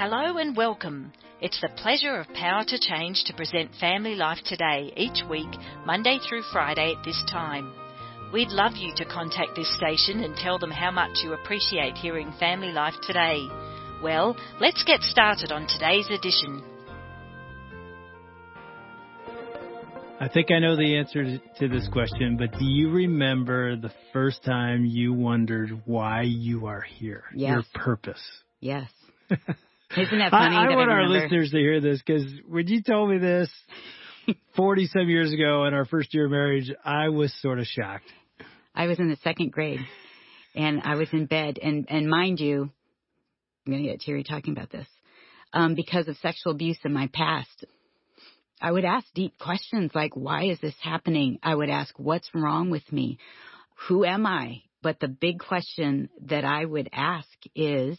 Hello and welcome. It's the pleasure of Power to Change to present Family Life Today each week, Monday through Friday at this time. We'd love you to contact this station and tell them how much you appreciate hearing Family Life Today. Well, let's get started on today's edition. I think I know the answer to this question, but do you remember the first time you wondered why you are here? Yes. Your purpose. Yes. Isn't that funny? I, I that want I our listeners to hear this because when you told me this 40 some years ago in our first year of marriage, I was sort of shocked. I was in the second grade, and I was in bed, and and mind you, I'm gonna get teary talking about this, um, because of sexual abuse in my past. I would ask deep questions like, why is this happening? I would ask, what's wrong with me? Who am I? But the big question that I would ask is,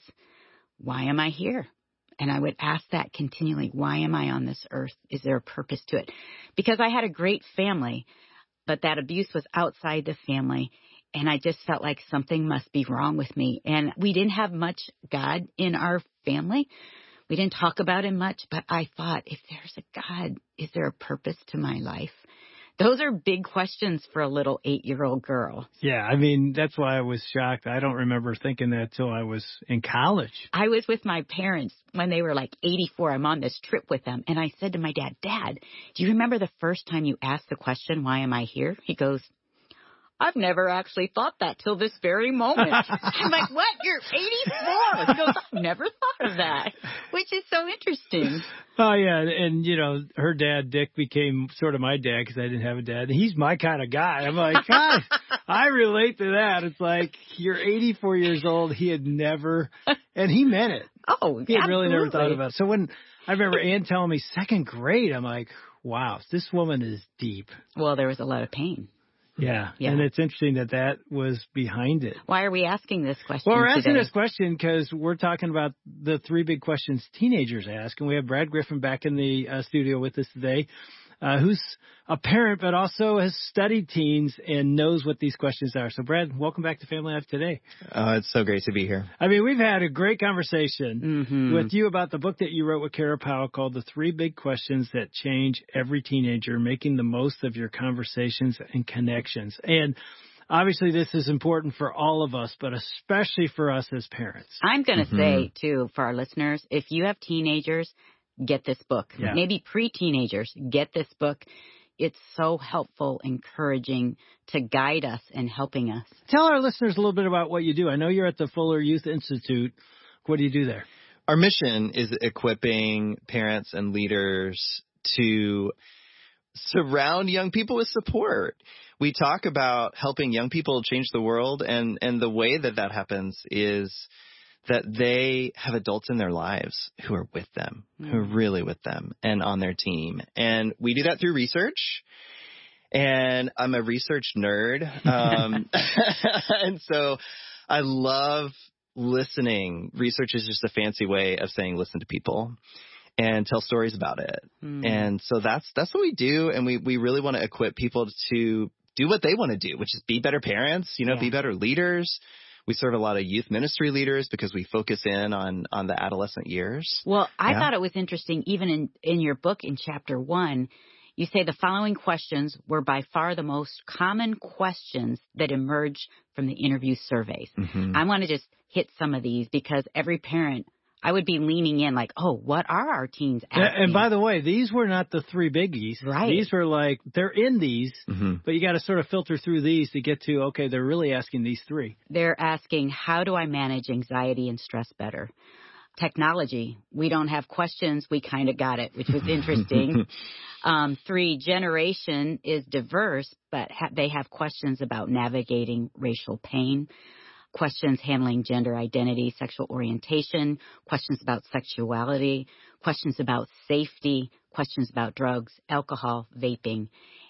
why am I here? And I would ask that continually. Why am I on this earth? Is there a purpose to it? Because I had a great family, but that abuse was outside the family. And I just felt like something must be wrong with me. And we didn't have much God in our family. We didn't talk about him much, but I thought, if there's a God, is there a purpose to my life? Those are big questions for a little eight year old girl. Yeah, I mean, that's why I was shocked. I don't remember thinking that till I was in college. I was with my parents when they were like 84. I'm on this trip with them. And I said to my dad, Dad, do you remember the first time you asked the question, why am I here? He goes, I've never actually thought that till this very moment. I'm like, what? You're 84. He goes, I've never thought of that, which is so interesting. Oh yeah, and you know, her dad Dick became sort of my dad because I didn't have a dad. He's my kind of guy. I'm like, God, I relate to that. It's like you're 84 years old. He had never, and he meant it. Oh, He had really never thought about it. So when I remember Ann telling me second grade, I'm like, wow, this woman is deep. Well, there was a lot of pain. Yeah, Yeah. and it's interesting that that was behind it. Why are we asking this question Well, we're asking today? this question because we're talking about the three big questions teenagers ask, and we have Brad Griffin back in the uh, studio with us today, uh, who's a parent but also has studied teens and knows what these questions are. So, Brad, welcome back to Family Life today. Oh, it's so great to be here. I mean, we've had a great conversation Mhm. with you about the book that you wrote with Kara Powell called "The Three Big Questions That Change Every Teenager: Making the Most of Your Conversations and Connections." And obviously, this is important for all of us, but especially for us as parents. I'm going to Mhm. say too for our listeners, if you have teenagers, get this book. Yeah. Maybe pre-teenagers, get this book. It's so helpful, encouraging to guide us and helping us. Tell our listeners a little bit about what you do. I know you're at the Fuller Youth Institute. What do you do there? Our mission is equipping parents and leaders to surround young people with support. We talk about helping young people change the world and and the way that that happens is that they have adults in their lives who are with them, who are really with them and on their team. And we do that through research. And I'm a research nerd. Um, and so I love listening. Research is just a fancy way of saying listen to people and tell stories about it. Mm. And so that's that's what we do and we we really want to equip people to do what they want to do, which is be better parents, you know, Yeah. be better leaders. We serve a lot of youth ministry leaders because we focus in on on the adolescent years. Well, I Yeah. thought it was interesting, even in, in your book in chapter one, you say the following questions were by far the most common questions that emerge from the interview surveys. Mhm. I want to just hit some of these because every parent, I would be leaning in like, oh, what are our teens And, asking? and by the way, these were not the three biggies. Right. These were like, they're in these, Mhm. but you got to sort of filter through these to get to, okay, they're really asking these three. They're asking, how do I manage anxiety and stress better? Technology, we don't have questions. We kind of got it, which was interesting. um, three, generation is diverse, but ha- they have questions about navigating racial pain, questions handling gender identity, sexual orientation, questions about sexuality, questions about safety, questions about drugs, alcohol, vaping.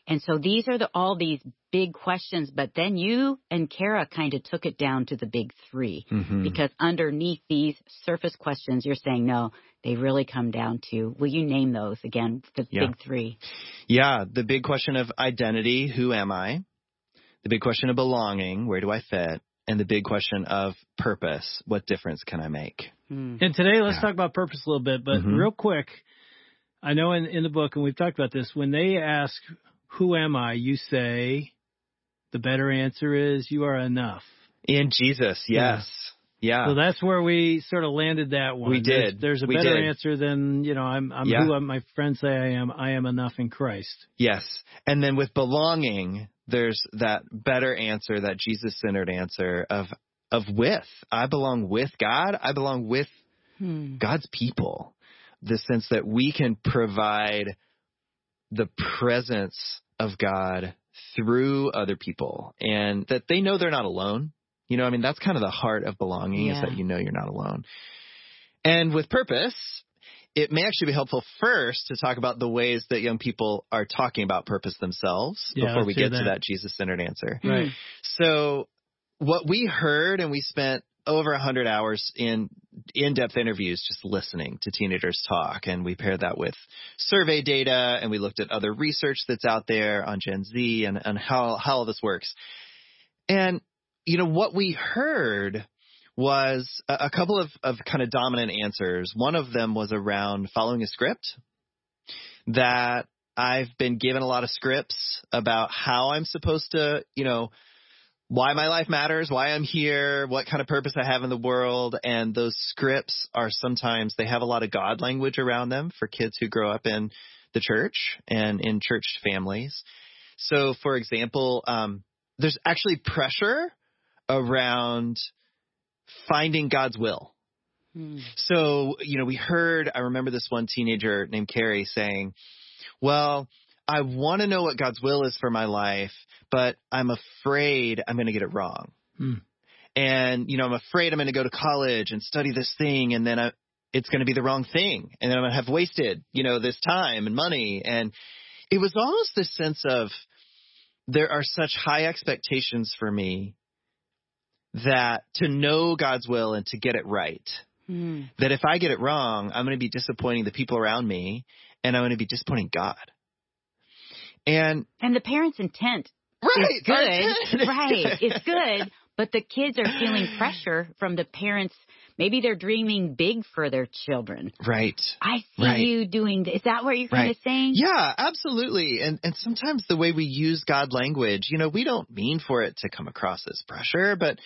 And so these are the, all these big questions, but then you and Kara kind of took it down to the big 3 Mhm. because underneath these surface questions, you're saying, no, they really come down to, will you name those again, the Yeah. big three? Yeah, the big question of identity, who am I? The big question of belonging, where do I fit? And the big question of purpose. What difference can I make? Hmm. And today, let's Yeah. talk about purpose a little bit, but Mhm. real quick, I know in, in the book, and we've talked about this, when they ask, Who am I? you say, the better answer is, You are enough. In Jesus, yes. Yeah. So that's where we sort of landed that one. We There's- did. There's, a We better did. answer than, you know, I'm, I'm Yeah. who my friends say I am. I am enough in Christ. Yes. And then with belonging, there's that better answer, that Jesus centered answer of, of with. I belong with God. I belong with Hmm. God's people. The sense that we can provide the presence of God through other people and that they know they're not alone. You know, I mean, that's kind of the heart of belonging is that you know you're not alone. And with purpose, it may actually be helpful first to talk about the ways that young people are talking about purpose themselves Yeah, before we let's hear get to that. that Jesus centered answer. Hmm. Right. So what we heard and we spent over a hundred hours in in-depth interviews just listening to teenagers talk and we paired that with survey data and we looked at other research that's out there on Gen Z and, and how, how all this works. And, you know, what we heard was a, a couple of, of kind of dominant answers. One of them was around following a script that I've been given a lot of scripts about how I'm supposed to, you know, why my life matters, why I'm here, what kind of purpose I have in the world. And those scripts are sometimes, they have a lot of God language around them for kids who grow up in the church and in church families. So, for example, um, there's actually pressure around finding God's will. Hmm. So, you know, we heard, I remember this one teenager named Carrie saying, well, I want to know what God's will is for my life, but I'm afraid I'm going to get it wrong. Hmm. And, you know, I'm afraid I'm going to go to college and study this thing and then I, it's going to be the wrong thing. And then I'm going to have wasted, you know, this time and money. And it was almost this sense of there are such high expectations for me that to know God's will and to get it right Hmm. that if I get it wrong, I'm going to be disappointing the people around me and I'm going to be disappointing God. And And the parents' intent right, is good. right. It's good. But the kids are feeling pressure from the parents. Maybe they're dreaming big for their children. right. I see Right. you doing. Is that what you're kind Right. of saying? Yeah, absolutely. And and sometimes the way we use God language, you know, we don't mean for it to come across as pressure, but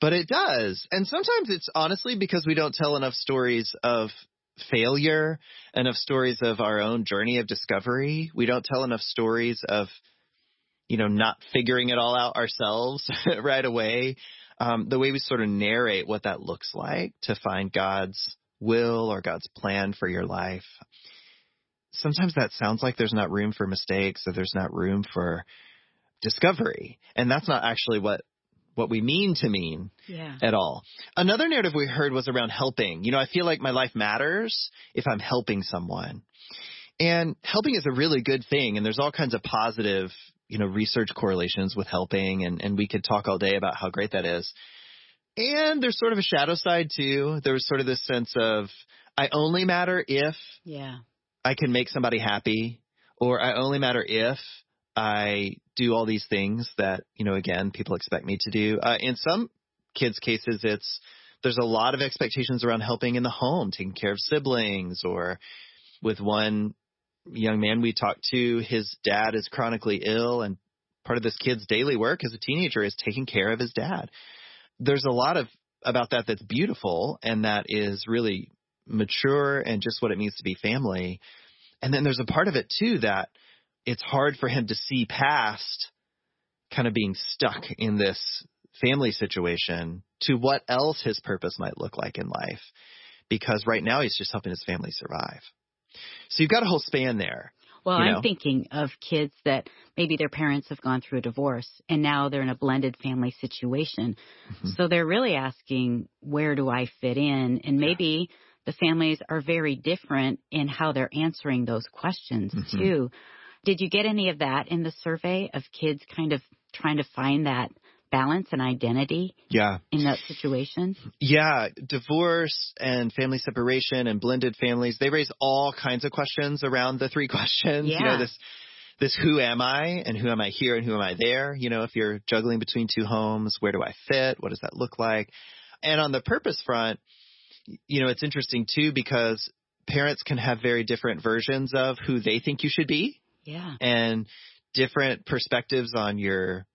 but it does. And sometimes it's honestly because we don't tell enough stories of failure, enough stories of our own journey of discovery. We don't tell enough stories of you know, not figuring it all out ourselves right away. Um, the way we sort of narrate what that looks like to find God's will or God's plan for your life sometimes that sounds like there's not room for mistakes or there's not room for discovery. And that's not actually what what we mean to mean Yeah. at all. Another narrative we heard was around helping. You know, I feel like my life matters if I'm helping someone. And helping is a really good thing and there's all kinds of positive, you know, research correlations with helping and and we could talk all day about how great that is. And there's sort of a shadow side too. There was sort of this sense of I only matter if Yeah. I can make somebody happy, or I only matter if I do all these things that, you know, again, people expect me to do. Uh, in some kids' cases, it's, there's a lot of expectations around helping in the home, taking care of siblings, or with one young man we talked to, his dad is chronically ill, and part of this kid's daily work as a teenager is taking care of his dad. There's a lot of about that that's beautiful and that is really mature and just what it means to be family. And then there's a part of it too that it's hard for him to see past kind of being stuck in this family situation to what else his purpose might look like in life. Because right now he's just helping his family survive. So you've got a whole span there. Well, you I'm thinking of kids that maybe their parents have gone through a divorce and now they're in a blended family situation. Mhm. So they're really asking, where do I fit in? And maybe the families are very different in how they're answering those questions Mhm. too. Did you get any of that in the survey of kids kind of trying to find that balance and identity Yeah. in that situation? Yeah, divorce and family separation and blended families, they raise all kinds of questions around the three questions. Yeah. You know, this this who am I and who am I here and who am I there? You know, if you're juggling between two homes, where do I fit? What does that look like? And on the purpose front, you know, it's interesting too because parents can have very different versions of who they think you should be. Yeah. And different perspectives on your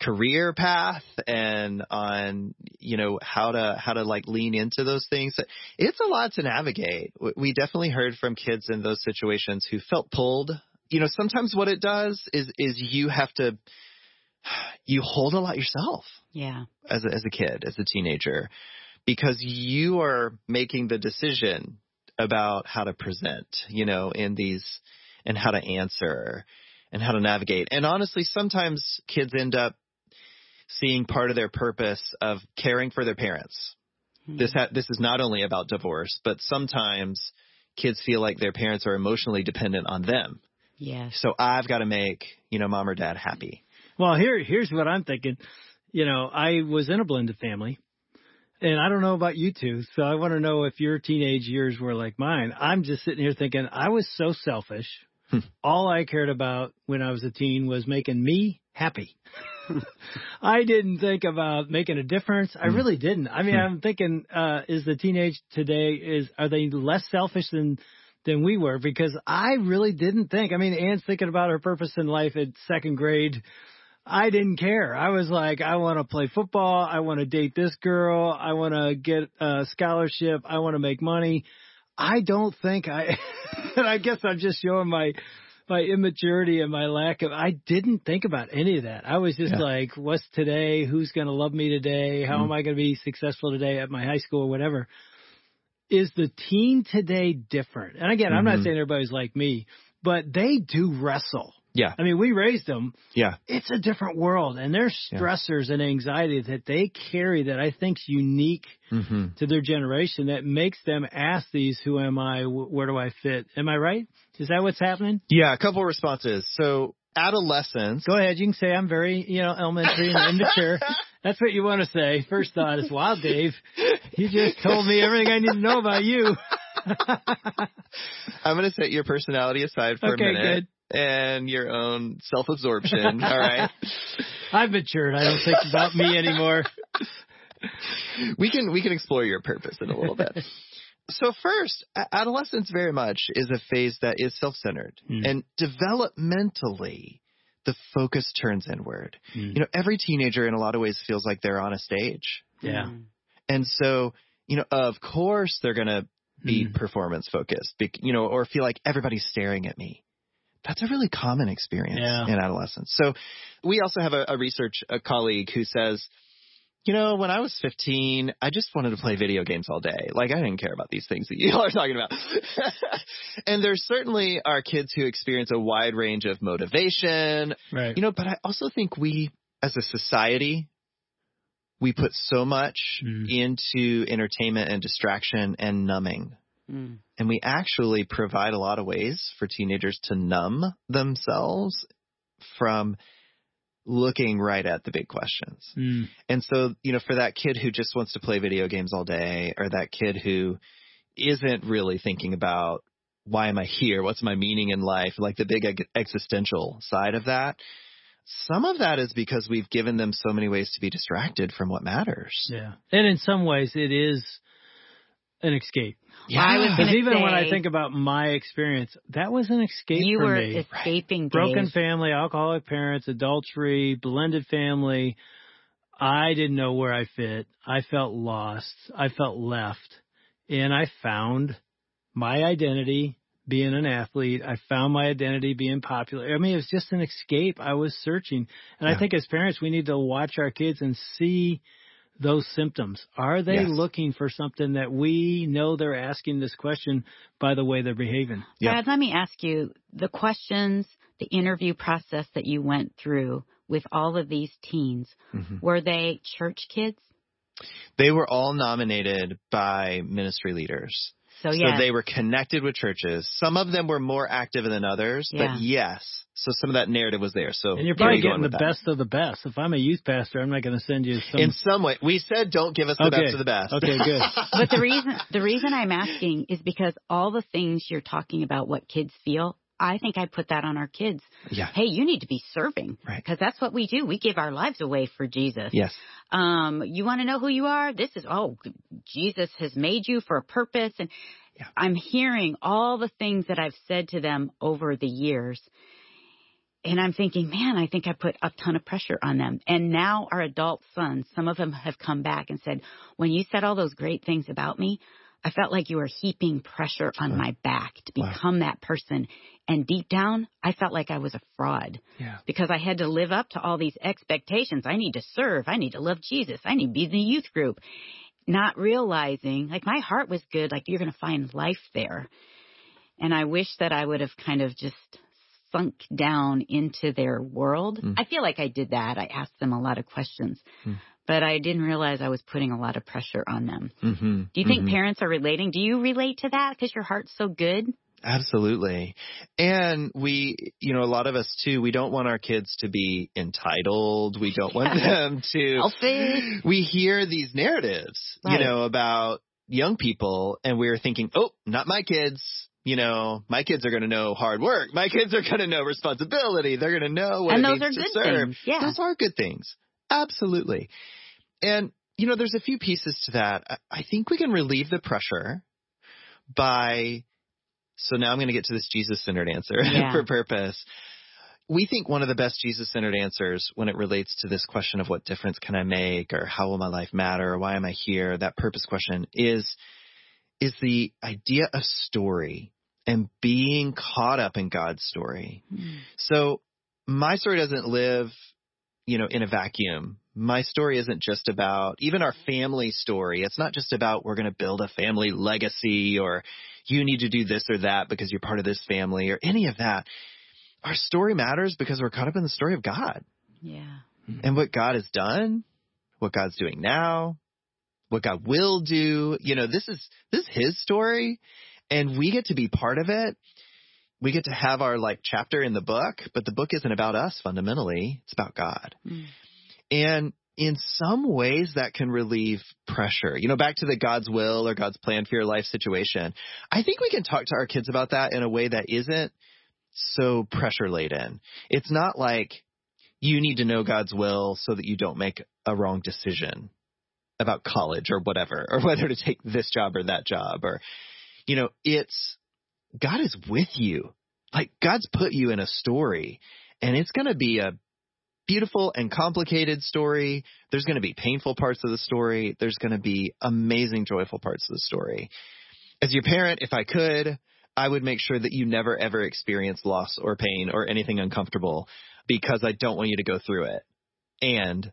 career path and on you know how to how to like lean into those things. It's a lot to navigate. We definitely heard from kids in those situations who felt pulled. You know sometimes what it does is is you have to you hold a lot yourself. Yeah. As a, as a kid as a teenager because you are making the decision about how to present you know in these and how to answer and how to navigate. And honestly, sometimes kids end up seeing part of their purpose of caring for their parents. Mm-hmm. This ha- this is not only about divorce, but sometimes kids feel like their parents are emotionally dependent on them. Yeah. So I've got to make, you know, mom or dad happy. Well, here here's what I'm thinking. You know, I was in a blended family. And I don't know about you two, so I want to know if your teenage years were like mine. I'm just sitting here thinking I was so selfish Hmm. All I cared about when I was a teen was making me happy. I didn't think about making a difference. I hmm. really didn't. I mean, hmm. I'm thinking, uh, is the teenage today is are they less selfish than than we were? Because I really didn't think. I mean, Ann's thinking about her purpose in life at second grade. I didn't care. I was like, I want to play football. I want to date this girl. I want to get a scholarship. I want to make money. I don't think I, and I guess I'm just showing my, my immaturity and my lack of, I didn't think about any of that. I was just yeah. like, what's today? Who's going to love me today? How mm-hmm. am I going to be successful today at my high school or whatever? Is the teen today different? And again, mm-hmm. I'm not mm-hmm. saying everybody's like me, but they do wrestle yeah. I mean, we raised them. Yeah. It's a different world and there's stressors yeah. and anxiety that they carry that I think's unique mm-hmm. to their generation that makes them ask these, who am I? Where do I fit? Am I right? Is that what's happening? Yeah. A couple responses. So adolescence. Go ahead. You can say I'm very, you know, elementary and immature. That's what you want to say. First thought is, wow, Dave, you just told me everything I need to know about you. I'm going to set your personality aside for okay, a minute. Good and your own self-absorption. all right. I've matured. I don't think about me anymore. We can we can explore your purpose in a little bit. So first, adolescence very much is a phase that is self-centered mm. and developmentally the focus turns inward. Mm. You know, every teenager in a lot of ways feels like they're on a stage. Yeah. And so, you know, of course they're going to be mm. performance focused, you know, or feel like everybody's staring at me that's a really common experience yeah. in adolescence. So we also have a, a research a colleague who says, you know, when I was 15, I just wanted to play video games all day. Like I didn't care about these things that you all are talking about. and there certainly are kids who experience a wide range of motivation. Right. You know, but I also think we as a society we put so much mm. into entertainment and distraction and numbing. Mm. And we actually provide a lot of ways for teenagers to numb themselves from looking right at the big questions. Mm. And so, you know, for that kid who just wants to play video games all day or that kid who isn't really thinking about why am I here? What's my meaning in life? Like the big existential side of that. Some of that is because we've given them so many ways to be distracted from what matters. Yeah. And in some ways it is an escape. Yeah, because even say, when I think about my experience, that was an escape you were me. escaping. Dave. Broken family, alcoholic parents, adultery, blended family. I didn't know where I fit. I felt lost. I felt left, and I found my identity being an athlete. I found my identity being popular. I mean, it was just an escape. I was searching, and yeah. I think as parents, we need to watch our kids and see those symptoms? Are they yes. looking for something that we know they're asking this question by the way they're behaving? Yeah. Brad, let me ask you the questions, the interview process that you went through with all of these teens, mm-hmm. were they church kids? They were all nominated by ministry leaders. So, yeah. so they were connected with churches. Some of them were more active than others, yeah. but yes. So some of that narrative was there. So and you're probably getting the best of the best. If I'm a youth pastor, I'm not going to send you some. In some way, we said don't give us the okay. best of the best. Okay, good. but the reason the reason I'm asking is because all the things you're talking about, what kids feel, I think I put that on our kids. Yeah. Hey, you need to be serving. Right. Because that's what we do. We give our lives away for Jesus. Yes. Um, you want to know who you are? This is, oh, Jesus has made you for a purpose. And Yeah. I'm hearing all the things that I've said to them over the years. And I'm thinking, man, I think I put a ton of pressure on them. And now our adult sons, some of them have come back and said, when you said all those great things about me, I felt like you were heaping pressure on my back to Wow. become that person. And deep down, I felt like I was a fraud Yeah. because I had to live up to all these expectations. I need to serve. I need to love Jesus. I need to be in the youth group. Not realizing, like my heart was good, like you're going to find life there. And I wish that I would have kind of just sunk down into their world. Mm. I feel like I did that. I asked them a lot of questions, Mm. but I didn't realize I was putting a lot of pressure on them. Mm-hmm. Do you think parents are relating? Do you relate to that because your heart's so good? Absolutely. And we, you know, a lot of us too, we don't want our kids to be entitled. We don't want them to. Selfish. We hear these narratives, Right. you know, about young people and we're thinking, oh, not my kids. You know, my kids are going to know hard work. My kids are going to know responsibility. They're going to know what And it those means are to good serve. things. Yeah. Those are good things. Absolutely. And, you know, there's a few pieces to that. I, I think we can relieve the pressure by, so now I'm going to get to this Jesus centered answer Yeah. for purpose. We think one of the best Jesus centered answers when it relates to this question of what difference can I make or how will my life matter or why am I here, that purpose question is, is the idea of story and being caught up in God's story. Mm. So my story doesn't live, you know, in a vacuum. My story isn't just about even our family story. It's not just about we're going to build a family legacy or you need to do this or that because you're part of this family or any of that. Our story matters because we're caught up in the story of God Yeah. and what God has done, what God's doing now, what God will do. You know, this is this is his story and we get to be part of it. We get to have our like chapter in the book, but the book isn't about us fundamentally. It's about God. Mm. And in some ways that can relieve pressure. You know, back to the God's will or God's plan for your life situation. I think we can talk to our kids about that in a way that isn't so pressure laden. It's not like you need to know God's will so that you don't make a wrong decision about college or whatever, or whether to take this job or that job, or, you know, it's God is with you. Like God's put you in a story and it's going to be a beautiful and complicated story. There's going to be painful parts of the story. There's going to be amazing, joyful parts of the story. As your parent, if I could, I would make sure that you never ever experience loss or pain or anything uncomfortable because I don't want you to go through it. And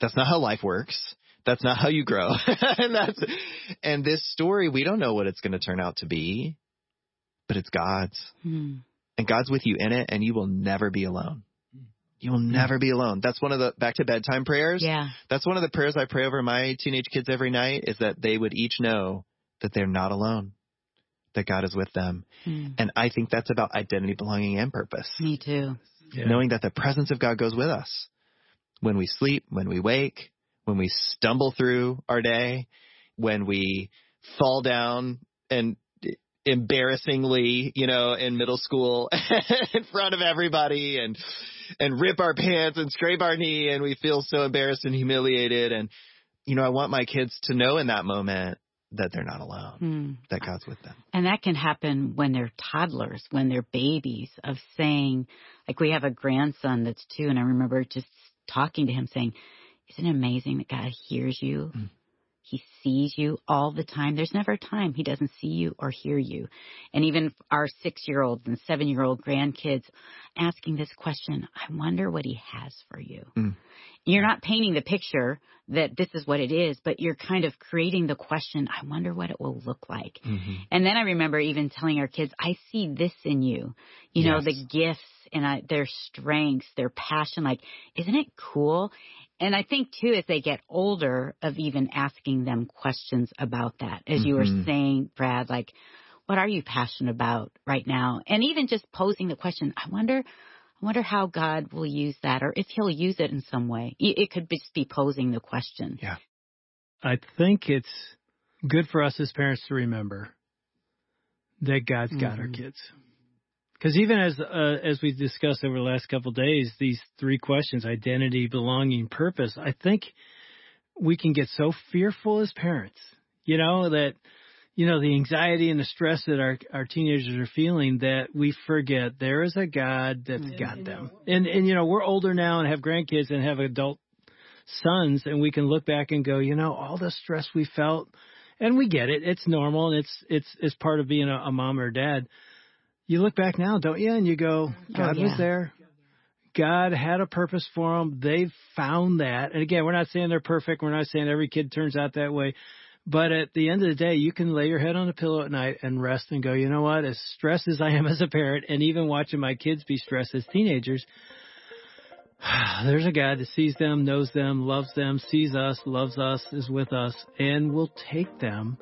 that's not how life works. That's not how you grow. and that's and this story, we don't know what it's going to turn out to be, but it's God's. Mm. And God's with you in it and you will never be alone. You will never be alone. That's one of the back to bedtime prayers. Yeah. That's one of the prayers I pray over my teenage kids every night is that they would each know that they're not alone, that God is with them. Mm. And I think that's about identity, belonging, and purpose. Me too. Yeah. Knowing that the presence of God goes with us when we sleep, when we wake, when we stumble through our day, when we fall down and embarrassingly, you know, in middle school in front of everybody and and rip our pants and scrape our knee and we feel so embarrassed and humiliated and you know, I want my kids to know in that moment that they're not alone, Mm. that God's with them. And that can happen when they're toddlers, when they're babies, of saying, like we have a grandson that's two, and I remember just talking to him saying, Isn't it amazing that God hears you? Mm. He sees you all the time. There's never a time he doesn't see you or hear you. And even our six year olds and seven year old grandkids asking this question, I wonder what he has for you. Mm. You're not painting the picture that this is what it is, but you're kind of creating the question, I wonder what it will look like. Mm-hmm. And then I remember even telling our kids, I see this in you. You know, the gifts and I, their strengths, their passion. Like, isn't it cool? And I think too, as they get older, of even asking them questions about that. As you were Mhm. saying, Brad, like, what are you passionate about right now? And even just posing the question, I wonder, I wonder how God will use that or if he'll use it in some way. It it could just be posing the question. Yeah. I think it's good for us as parents to remember that God's got our Mhm. kids. Because even as uh, as we discussed over the last couple of days, these three questions: identity, belonging, purpose. I think we can get so fearful as parents, you know, that you know the anxiety and the stress that our our teenagers are feeling that we forget there is a God that's mm-hmm. got them. And and you know we're older now and have grandkids and have adult sons, and we can look back and go, you know, all the stress we felt, and we get it. It's normal and it's it's it's part of being a, a mom or dad you look back now, don't you? And you go, oh, God oh, yeah. was there. God had a purpose for them. They've found that. And again, we're not saying they're perfect. We're not saying every kid turns out that way. But at the end of the day, you can lay your head on a pillow at night and rest and go, you know what? As stressed as I am as a parent, and even watching my kids be stressed as teenagers, there's a God that sees them, knows them, loves them, sees us, loves us, is with us, and will take them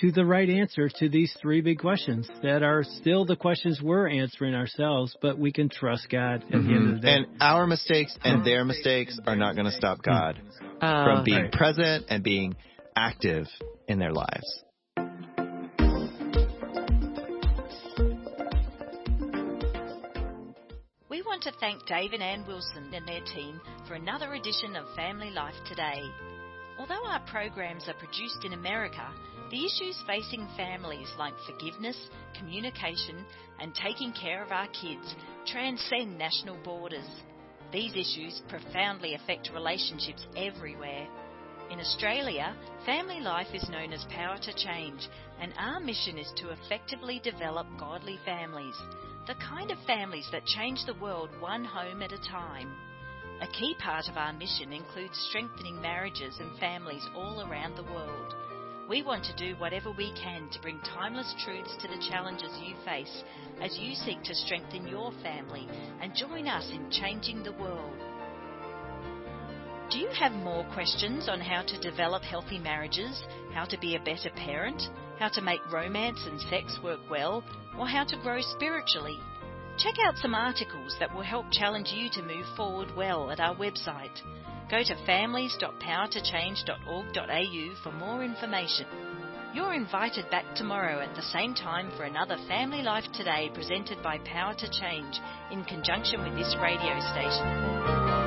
to the right answer to these three big questions that are still the questions we're answering ourselves, but we can trust God at mm-hmm. the end of the day. And our mistakes and their mistakes are not going to stop God uh, from being right. present and being active in their lives. We want to thank Dave and Ann Wilson and their team for another edition of Family Life Today. Although our programs are produced in America, the issues facing families like forgiveness, communication, and taking care of our kids transcend national borders. These issues profoundly affect relationships everywhere. In Australia, family life is known as Power to Change, and our mission is to effectively develop godly families, the kind of families that change the world one home at a time. A key part of our mission includes strengthening marriages and families all around the world. We want to do whatever we can to bring timeless truths to the challenges you face as you seek to strengthen your family and join us in changing the world. Do you have more questions on how to develop healthy marriages, how to be a better parent, how to make romance and sex work well, or how to grow spiritually? Check out some articles that will help challenge you to move forward well at our website Go to families.powertochange.org.au for more information. You're invited back tomorrow at the same time for another Family Life Today presented by Power to Change in conjunction with this radio station.